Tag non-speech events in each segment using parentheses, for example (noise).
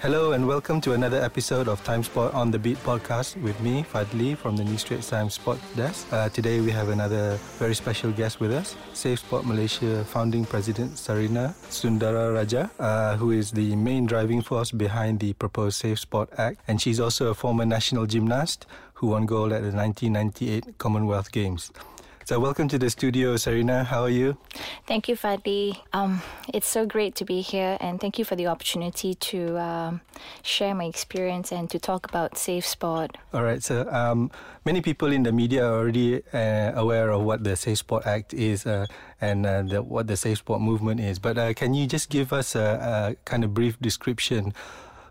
Hello and welcome to another episode of Timesport on the Beat podcast with me, Fadhli from the New Straits Times Sport Desk. Uh, today we have another very special guest with us, Safe Sport Malaysia founding president Sarina Sundara Rajah, uh, who is the main driving force behind the proposed Safe Sport Act. And she's also a former national gymnast who won gold at the 1998 Commonwealth Games. So, welcome to the studio, Sarina. How are you? Thank you, Fadhli. Um, it's so great to be here, and thank you for the opportunity to um, share my experience and to talk about safe sport. All right. So, um, many people in the media are already uh, aware of what the Safe Sport Act is uh, and uh, the, what the safe sport movement is. But uh, can you just give us a, a kind of brief description?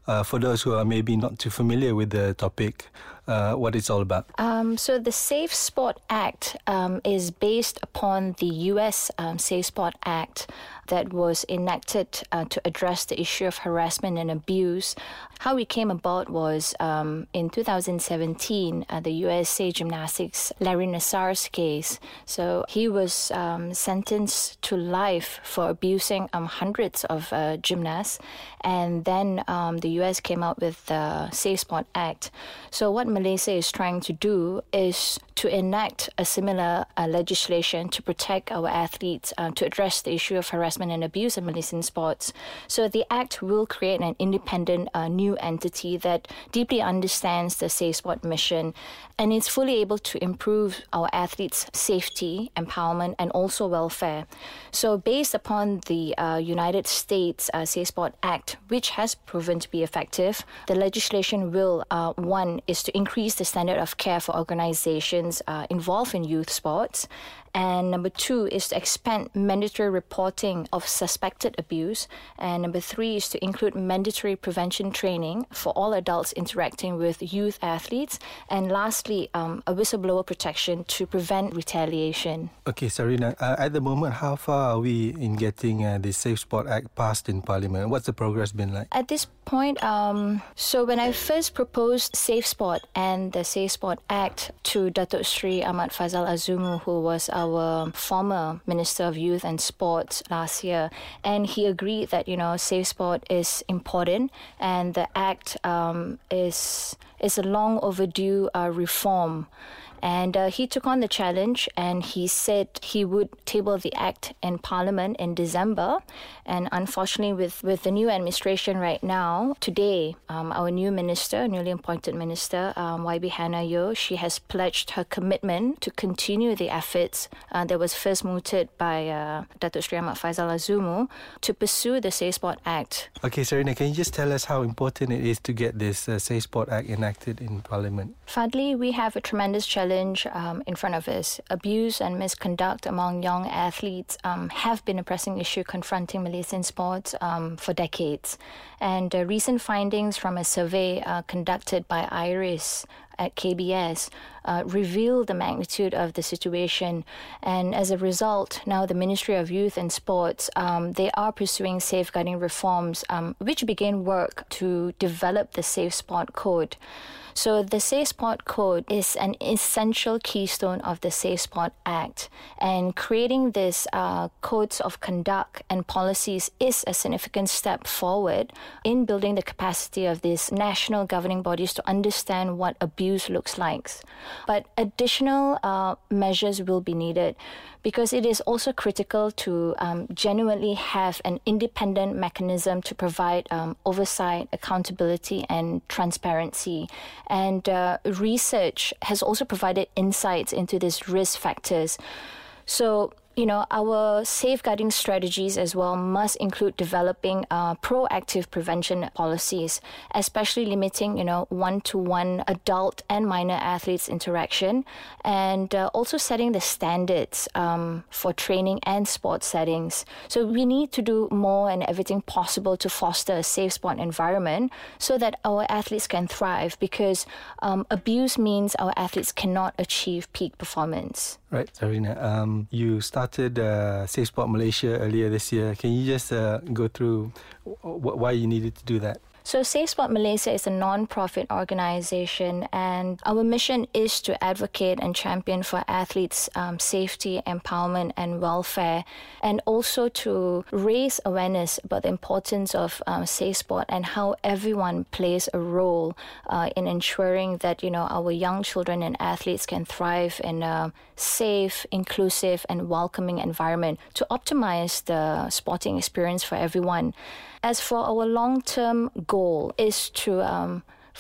uh, for those who are maybe not too familiar with the topic, uh, what it's all about? Um, so, the Safe Sport Act um, is based upon the US um, Safe Sport Act that was enacted uh, to address the issue of harassment and abuse. How it came about was um, in 2017, uh, the USA Gymnastics Larry Nassar's case. So, he was um, sentenced to life for abusing um, hundreds of uh, gymnasts, and then the US came out with the Safe Sport Act. So, what Malaysia is trying to do is to enact a similar uh, legislation to protect our athletes, uh, to address the issue of harassment and abuse in Malaysian sports. So, the Act will create an independent uh, new entity that deeply understands the Safe Sport mission and is fully able to improve our athletes' safety, empowerment, and also welfare. So, based upon the uh, United States uh, Safe Sport Act, which has proven to be effective, the legislation will uh, one is to increase the standard of care for organizations uh, involved in youth sports, and number two is to expand mandatory reporting of suspected abuse. And number three is to include mandatory prevention training for all adults interacting with youth athletes. And lastly, um, a whistleblower protection to prevent retaliation. Okay, Sarina, uh, at the moment, how far are we in getting uh, the Safe Sport Act passed in Parliament? What's the progress been like? At this point, um, so when I first proposed Safe Sport and the Safe Sport Act to Datuk Sri Ahmad Faizal Azumu, who was our former Minister of Youth and Sports last year, and he agreed that you know safe sport is important, and the act um, is is a long overdue uh, reform. And uh, he took on the challenge and he said he would table the act in Parliament in December. And unfortunately, with, with the new administration right now, today, um, our new minister, newly appointed minister, um, YB Hannah Yeoh, she has pledged her commitment to continue the efforts uh, that was first mooted by uh, Datuk Sri Ahmad Faizal Azumu to pursue the Safe Sport Act. Okay, Sarina, can you just tell us how important it is to get this uh, Safe Sport Act enacted in Parliament? Fadhli, we have a tremendous challenge challenge um, in front of us. Abuse and misconduct among young athletes um, have been a pressing issue confronting Malaysian sports um, for decades. And uh, recent findings from a survey uh, conducted by IRIS at KBS uh, the magnitude of the situation. And as a result, now the Ministry of Youth and Sports, um, they are pursuing safeguarding reforms, um, which begin work to develop the Safe Sport Code. So the Safe Sport Code is an essential keystone of the Safe Sport Act, and creating this uh, codes of conduct and policies is a significant step forward in building the capacity of these national governing bodies to understand what abuse looks like. But additional uh, measures will be needed because it is also critical to um, genuinely have an independent mechanism to provide um, oversight, accountability, and transparency. And uh, research has also provided insights into these risk factors. So, you know, our safeguarding strategies as well must include developing uh, proactive prevention policies, especially limiting, you know, one-to-one adult and minor athletes interaction, and uh, also setting the standards um, for training and sports settings. So we need to do more and everything possible to foster a safe sport environment so that our athletes can thrive. Because um, abuse means our athletes cannot achieve peak performance. Right, Sarina. Um, you started uh, Safe Sport Malaysia earlier this year. Can you just uh, go through w- why you needed to do that? So, Safe Sport Malaysia is a non-profit organization, and our mission is to advocate and champion for athletes' um, safety, empowerment, and welfare, and also to raise awareness about the importance of um, safe sport and how everyone plays a role uh, in ensuring that you know our young children and athletes can thrive in a safe, inclusive, and welcoming environment to optimize the sporting experience for everyone. As for our long term goal is to um,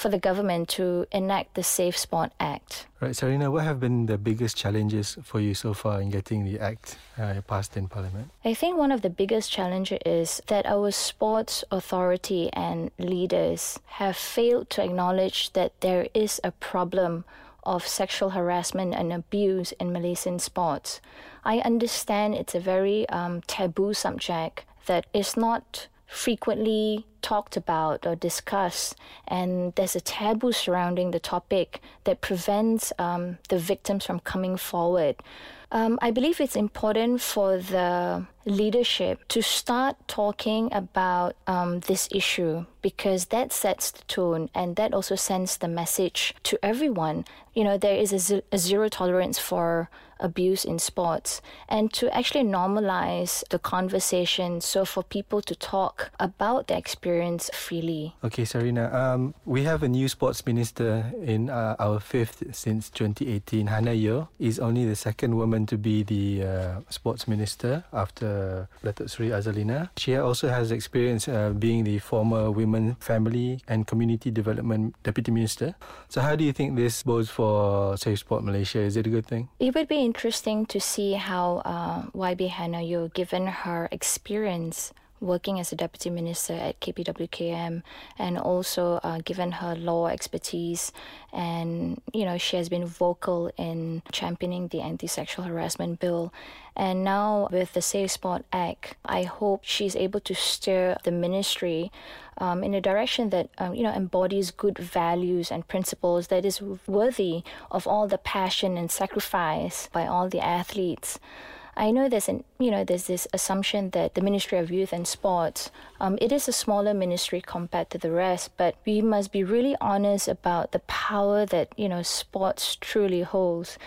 for the government to enact the Safe Sport Act. Right, Sarina, what have been the biggest challenges for you so far in getting the act uh, passed in Parliament? I think one of the biggest challenges is that our sports authority and leaders have failed to acknowledge that there is a problem of sexual harassment and abuse in Malaysian sports. I understand it's a very um, taboo subject that is not frequently talked about or discussed, and there's a taboo surrounding the topic that prevents um, the victims from coming forward. Um, I believe it's important for the leadership to start talking about um, this issue because that sets the tone and that also sends the message to everyone. You know, there is a, z- a zero tolerance for abuse in sports and to actually normalize the conversation so for people to talk about their experience freely. Okay, Sarina, um, we have a new sports minister in uh, our fifth since 2018. Hannah Yeoh is only the second woman to be the uh, sports minister after Datuk Sri Azalina. She also has experience uh, being the former Women, Family and Community Development Deputy Minister. So how do you think this bodes for Safe Sport Malaysia? Is it a good thing? It would be interesting to see how uh, YB Hannah Yeoh, given her experience working as a deputy minister at KPWKM and also uh, given her law expertise and you know she has been vocal in championing the anti-sexual harassment bill. And now with the Safe Sport Act I hope she's able to steer the ministry um, in a direction that um, you know embodies good values and principles that is worthy of all the passion and sacrifice by all the athletes I know there's an you know there's this assumption that the Ministry of Youth and Sports um, it is a smaller ministry compared to the rest, but we must be really honest about the power that you know sports truly holds.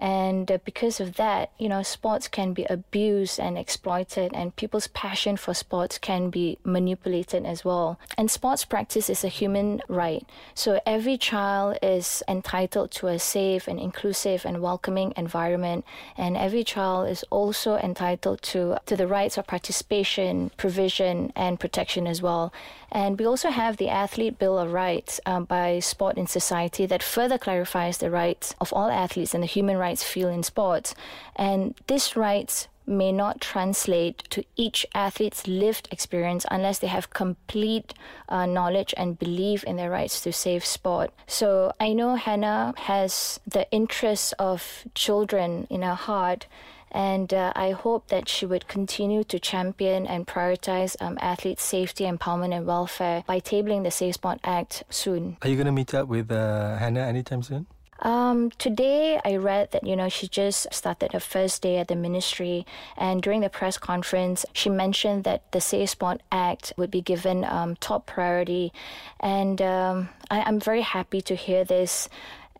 And uh, because of that, you know, sports can be abused and exploited, and people's passion for sports can be manipulated as well. And sports practice is a human right. So every child is entitled to a safe and inclusive and welcoming environment, and every child is also entitled to, to the rights of participation, provision, and protection as well. And we also have the Athlete Bill of Rights um, by Sport in Society that further clarifies the rights of all athletes and the human rights field in sports. And these rights may not translate to each athlete's lived experience unless they have complete uh, knowledge and belief in their rights to safe sport. So I know Hannah has the interests of children in her heart and uh, I hope that she would continue to champion and prioritize um, athletes' safety, empowerment, and welfare by tabling the Safe Sport Act soon. Are you going to meet up with uh, Hannah anytime soon? Um, today, I read that you know she just started her first day at the ministry, and during the press conference, she mentioned that the Safe Sport Act would be given um, top priority, and um, I, I'm very happy to hear this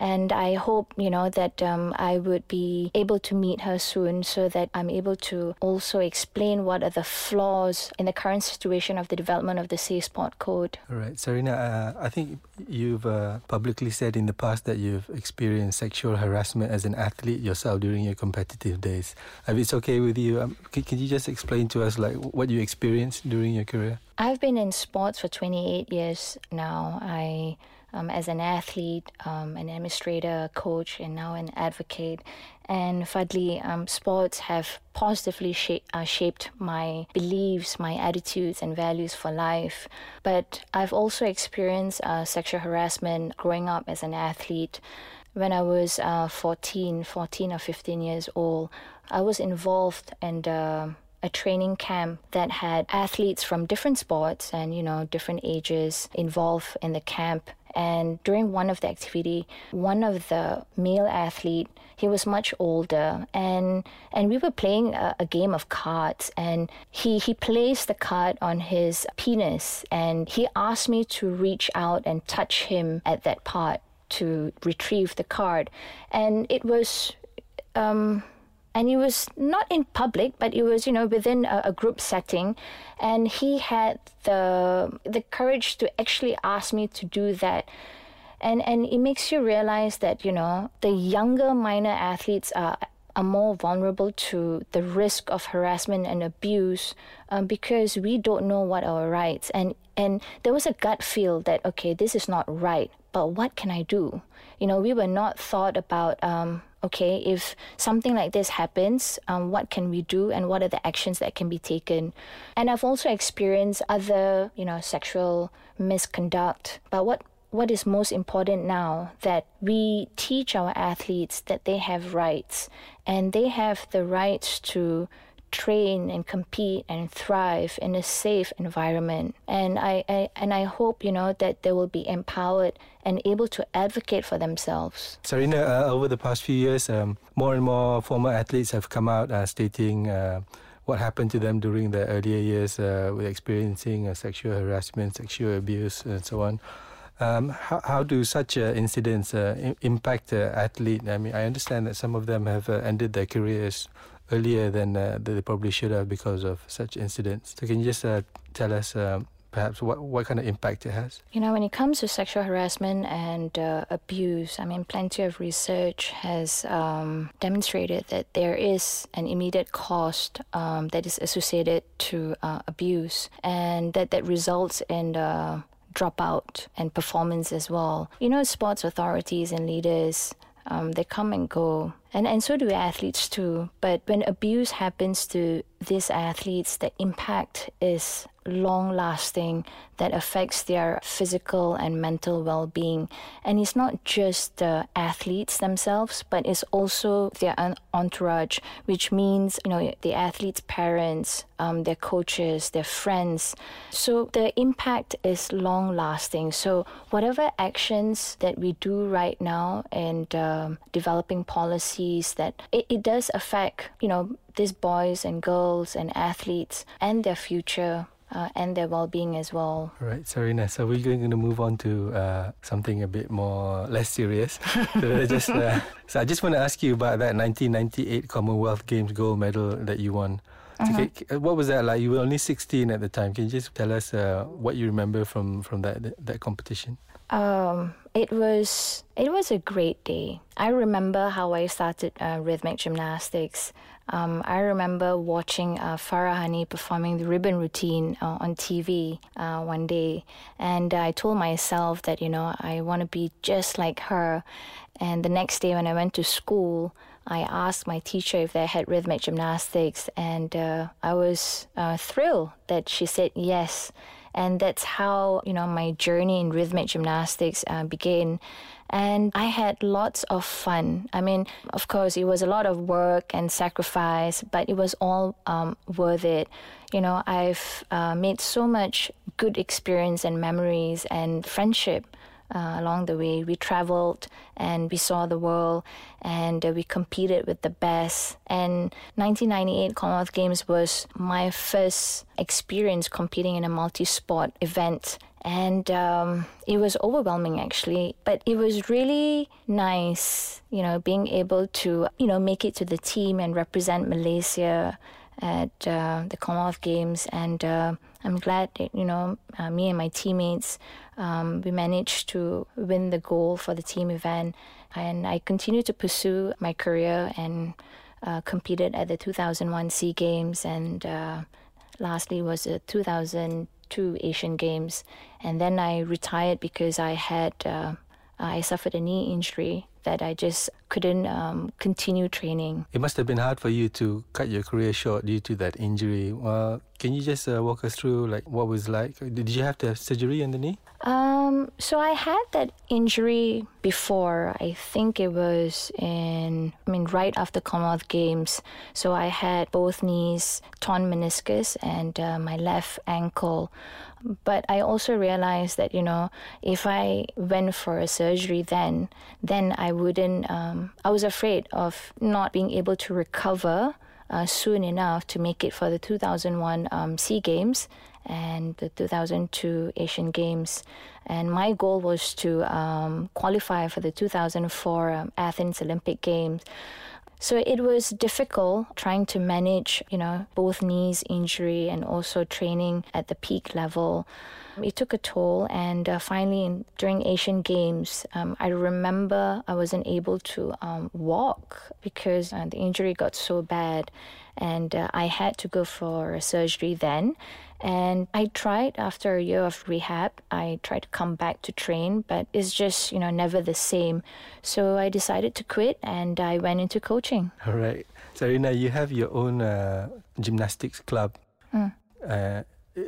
and I hope you know that um, I would be able to meet her soon so that I'm able to also explain what are the flaws in the current situation of the development of the Safe Sport Code. All right, Sarina, uh, I think you've uh, publicly said in the past that you've experienced sexual harassment as an athlete yourself during your competitive days. If it's okay with you, um, can, can you just explain to us like what you experienced during your career? I've been in sports for 28 years now. I um, as an athlete, um, an administrator, coach, and now an advocate. And Fadhli, um, sports have positively uh, shaped my beliefs, my attitudes, and values for life. But I've also experienced uh, sexual harassment growing up as an athlete. When I was uh, 14, 14 or 15 years old, I was involved in uh, a training camp that had athletes from different sports and you know different ages involved in the camp And during one of the activity, one of the male athlete, he was much older, and and we were playing a, a game of cards, and he he placed the card on his penis, and he asked me to reach out and touch him at that part to retrieve the card, and it was. Um, and it was not in public, but it was you know within a, a, group setting, and he had the the courage to actually ask me to do that, and and it makes you realize that you know the younger minor athletes are are more vulnerable to the risk of harassment and abuse um, because we don't know what our rights and and there was a gut feel that okay this is not right but what can I do you know we were not thought about um, okay, if something like this happens, um, what can we do and what are the actions that can be taken? And I've also experienced other, you know, sexual misconduct. But what what is most important now that we teach our athletes that they have rights and they have the rights to train and compete and thrive in a safe environment. And I, I and I hope you know that they will be empowered and able to advocate for themselves. Sarina, uh, over the past few years, um, more and more former athletes have come out uh, stating. Uh, what happened to them during their earlier years uh, with experiencing uh, sexual harassment, sexual abuse, and so on. Um, how, how do such uh, incidents uh, impact an athlete? I mean, I understand that some of them have uh, ended their careers earlier than uh, they probably should have because of such incidents. So can you just uh, tell us uh, perhaps what, what kind of impact it has? You know, when it comes to sexual harassment and uh, abuse, I mean, plenty of research has um, demonstrated that there is an immediate cost um, that is associated to uh, abuse and that, that results in uh, dropout and performance as well. You know, sports authorities and leaders um, they come and go. And, and so do athletes too. But when abuse happens to these athletes, the impact is long lasting that affects their physical and mental well being. And it's not just the athletes themselves, but it's also their entourage, which means, you know, the athletes' parents, um, their coaches, their friends. So the impact is long lasting. So whatever actions that we do right now and um, developing policies that it, it does affect, you know, these boys and girls and athletes and their future uh, and their well-being as well. All right, Sarina. So we're going to move on to uh, something a bit more less serious. (laughs) so, just, uh, so I just want to ask you about that 1998 Commonwealth Games gold medal that you won. Uh-huh. So, what was that like? You were only 16 at the time. Can you just tell us uh, what you remember from from that that competition? Um, it was it was a great day. I remember how I started uh, rhythmic gymnastics. Um, I remember watching uh, Farah Hani performing the ribbon routine uh, on TV uh, one day, and I told myself that you know I want to be just like her. And the next day when I went to school, I asked my teacher if they had rhythmic gymnastics, and uh, I was uh, thrilled that she said yes and that's how you know my journey in rhythmic gymnastics uh, began and I had lots of fun. I mean, of course, it was a lot of work and sacrifice, but it was all um, worth it. You know, I've uh, made so much good experience and memories and friendship uh, along the way. We traveled and we saw the world and uh, we competed with the best. And 1998 Commonwealth Games was my first experience competing in a multi sport event. And um, it was overwhelming actually, but it was really nice, you know, being able to, you know, make it to the team and represent Malaysia at uh, the Commonwealth Games. And uh, I'm glad that, you know, uh, me and my teammates um, we managed to win the gold for the team event. And I continued to pursue my career and uh, competed at the 2001 SEA Games and uh, lastly was the 2002 Asian Games. And then I retired because I had uh, I suffered a knee injury that I just couldn't um, continue training. It must have been hard for you to cut your career short due to that injury. Well, can you just uh, walk us through like what was like? Did you have to have surgery on the knee? Um, so I had that injury before. I think it was in, I mean, right after Commonwealth Games. So I had both knees, torn meniscus, and uh, my left ankle. But I also realized that you know if I went for a surgery then, then I wouldn't. Um, I was afraid of not being able to recover uh, soon enough to make it for the 2001 um, Sea Games and the 2002 Asian Games. And my goal was to um, qualify for the 2004 um, Athens Olympic Games. So it was difficult trying to manage, you know, both knees injury and also training at the peak level. It took a toll, and uh, finally, in, during Asian Games, um, I remember I wasn't able to um, walk because uh, the injury got so bad, and uh, I had to go for a surgery then. And I tried after a year of rehab, I tried to come back to train, but it's just, you know, never the same. So I decided to quit and I went into coaching. All right. Sarina, you have your own uh, gymnastics club. Mm. Uh,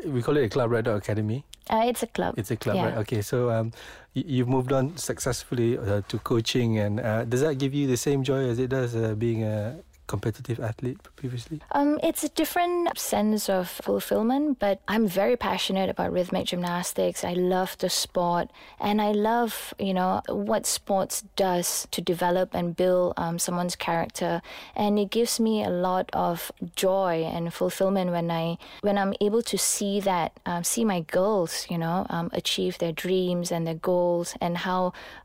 we call it a club, right? Or academy? Uh, it's a club. It's a club, Yeah. right? Okay, so um, y- you've moved on successfully uh, to coaching, and uh, does that give you the same joy as it does uh, being a competitive athlete previously? Um, it's a different sense of fulfillment, but I'm very passionate about rhythmic gymnastics. I love the sport, and I love, you know, what sports does to develop and build um, someone's character, and it gives me a lot of joy and fulfillment when I when I'm able to see that, um, see my girls, you know, um, achieve their dreams and their goals, and how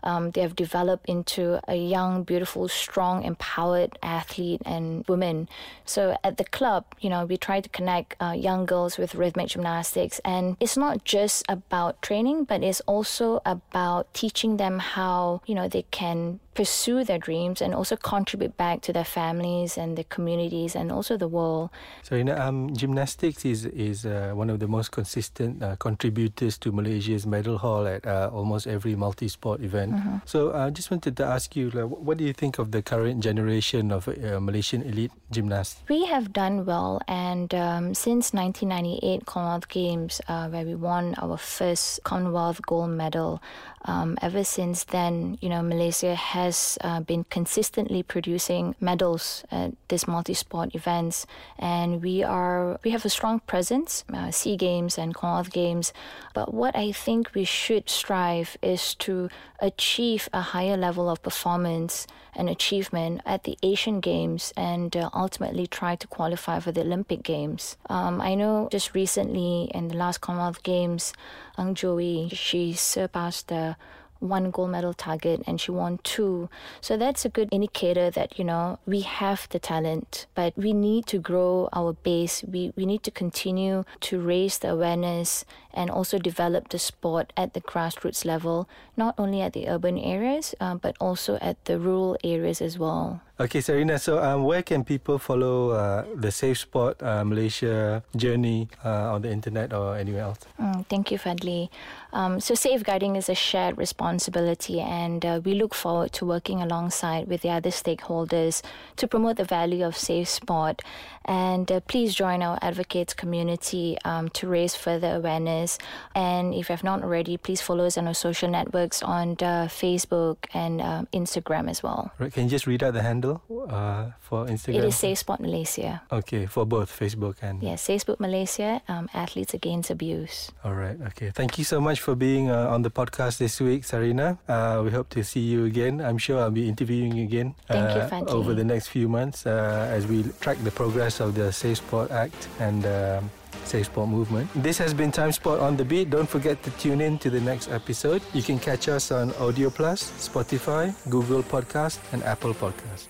um, they have developed into a young, beautiful, strong, empowered athlete and women. So at the club, you know, we try to connect uh, young girls with rhythmic gymnastics, and it's not just about training, but it's also about teaching them how you know they can pursue their dreams and also contribute back to their families and their communities and also the world. Sarina, um, gymnastics is is uh, one of the most consistent uh, contributors to Malaysia's medal haul at uh, almost every multi-sport event. So I just wanted to ask you, like, what do you think of the current generation of uh, Malaysian elite gymnasts? We have done well, and um, since 1998 Commonwealth Games, uh, where we won our first Commonwealth gold medal, um, ever since then, you know, Malaysia has uh, been consistently producing medals at these multi-sport events, and we are we have a strong presence, uh, Sea Games and Commonwealth Games. But what I think we should strive is to achieve a higher level of performance and achievement at the Asian Games and uh, ultimately try to qualify for the Olympic Games. Um, I know just recently in the last Commonwealth Games, Ng Joe Ee, she surpassed the one gold medal target and she won two. So that's a good indicator that, you know, we have the talent, but we need to grow our base. We, we need to continue to raise the awareness and also develop the sport at the grassroots level, not only at the urban areas, uh, but also at the rural areas as well. Okay, Sarina. So, um, where can people follow uh, the Safe Sport uh, Malaysia journey uh, on the internet or anywhere else? Mm, thank you, Fadhli. Um, so, safeguarding is a shared responsibility, and uh, we look forward to working alongside with the other stakeholders to promote the value of safe sport. And uh, please join our advocates community um, to raise further awareness. And if you have not already, please follow us on our social networks on uh, Facebook and um, Instagram as well. Right, can you just read out the handle uh, for Instagram? It is Safe Sport Malaysia. Okay, for both Facebook and. Yes, Safe Sport Malaysia, um, Athletes Against Abuse. All right. Okay. Thank you so much for being uh, on the podcast this week, Sarina. Uh, we hope to see you again. I'm sure I'll be interviewing you again Thank you, uh, over the next few months uh, as we track the progress of the Safe Sport Act and um, Safe Sport movement. This has been Timesport on the Beat. Don't forget to tune in to the next episode. You can catch us on Audio Plus, Spotify, Google Podcast, and Apple Podcast.